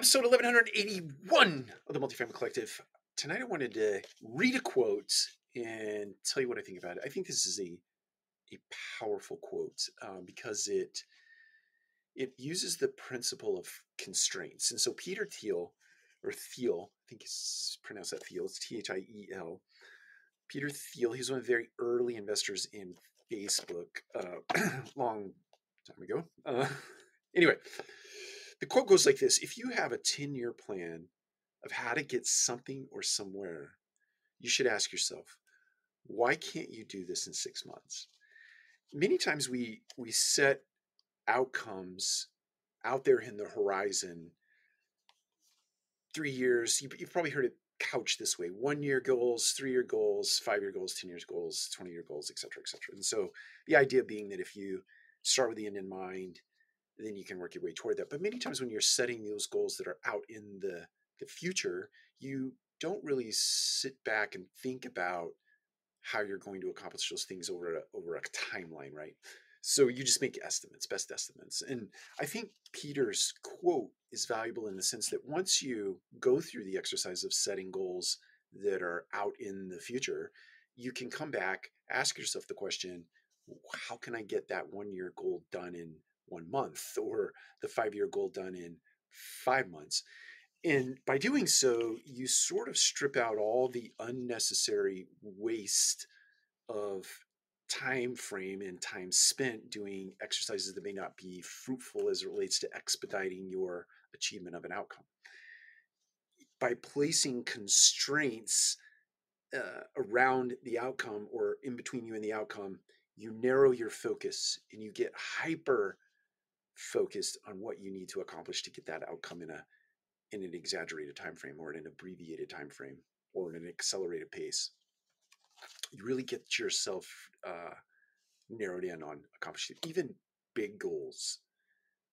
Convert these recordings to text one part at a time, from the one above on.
episode 1181 of the Multifamily Collective. Tonight I wanted to read a quote and tell you what I think about it. I think this is a a powerful quote um, because it it uses the principle of constraints. And so Peter Thiel, or Thiel, I think it's pronounced that Thiel, it's T H I E L. Peter Thiel, he's one of the very early investors in Facebook, uh, long time ago. Uh, anyway, the quote goes like this If you have a 10 year plan of how to get something or somewhere, you should ask yourself, why can't you do this in six months? Many times we we set outcomes out there in the horizon. Three years, you, you've probably heard it couched this way one year goals, three year goals, five year goals, 10 years goals, 20 year goals, et cetera, et cetera. And so the idea being that if you start with the end in mind, then you can work your way toward that. But many times when you're setting those goals that are out in the, the future, you don't really sit back and think about how you're going to accomplish those things over a, over a timeline, right? So you just make estimates, best estimates. And I think Peter's quote is valuable in the sense that once you go through the exercise of setting goals that are out in the future, you can come back, ask yourself the question, how can I get that one year goal done in one month or the five year goal done in five months. And by doing so, you sort of strip out all the unnecessary waste of time frame and time spent doing exercises that may not be fruitful as it relates to expediting your achievement of an outcome. By placing constraints uh, around the outcome or in between you and the outcome, you narrow your focus and you get hyper focused on what you need to accomplish to get that outcome in a in an exaggerated time frame or in an abbreviated time frame or in an accelerated pace. You really get yourself uh, narrowed in on accomplishing even big goals.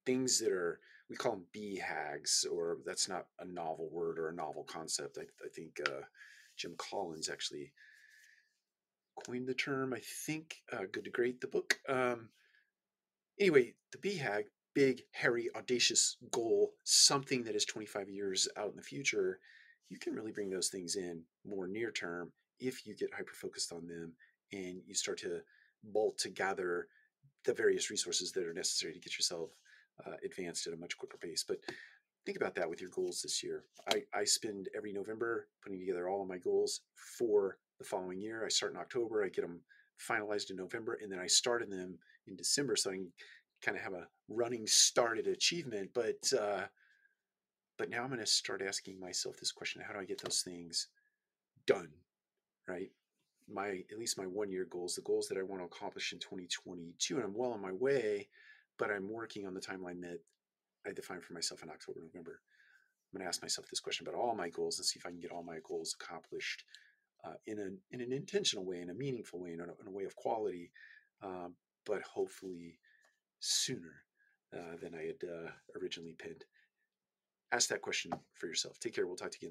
Things that are we call them BHAGs or that's not a novel word or a novel concept. I, I think uh, jim collins actually coined the term i think uh, good to great the book um, anyway the BHAG big, hairy, audacious goal, something that is 25 years out in the future, you can really bring those things in more near term if you get hyper focused on them and you start to bolt together the various resources that are necessary to get yourself uh, advanced at a much quicker pace. But think about that with your goals this year. I, I spend every November putting together all of my goals for the following year. I start in October, I get them finalized in November, and then I start in them in December so I can kind of have a running start at achievement but uh but now i'm going to start asking myself this question how do i get those things done right my at least my one year goals the goals that i want to accomplish in 2022 and i'm well on my way but i'm working on the timeline that i defined for myself in october november i'm going to ask myself this question about all my goals and see if i can get all my goals accomplished uh, in, an, in an intentional way in a meaningful way in a, in a way of quality um, but hopefully sooner uh, than I had uh, originally pinned? Ask that question for yourself. Take care. We'll talk to you again.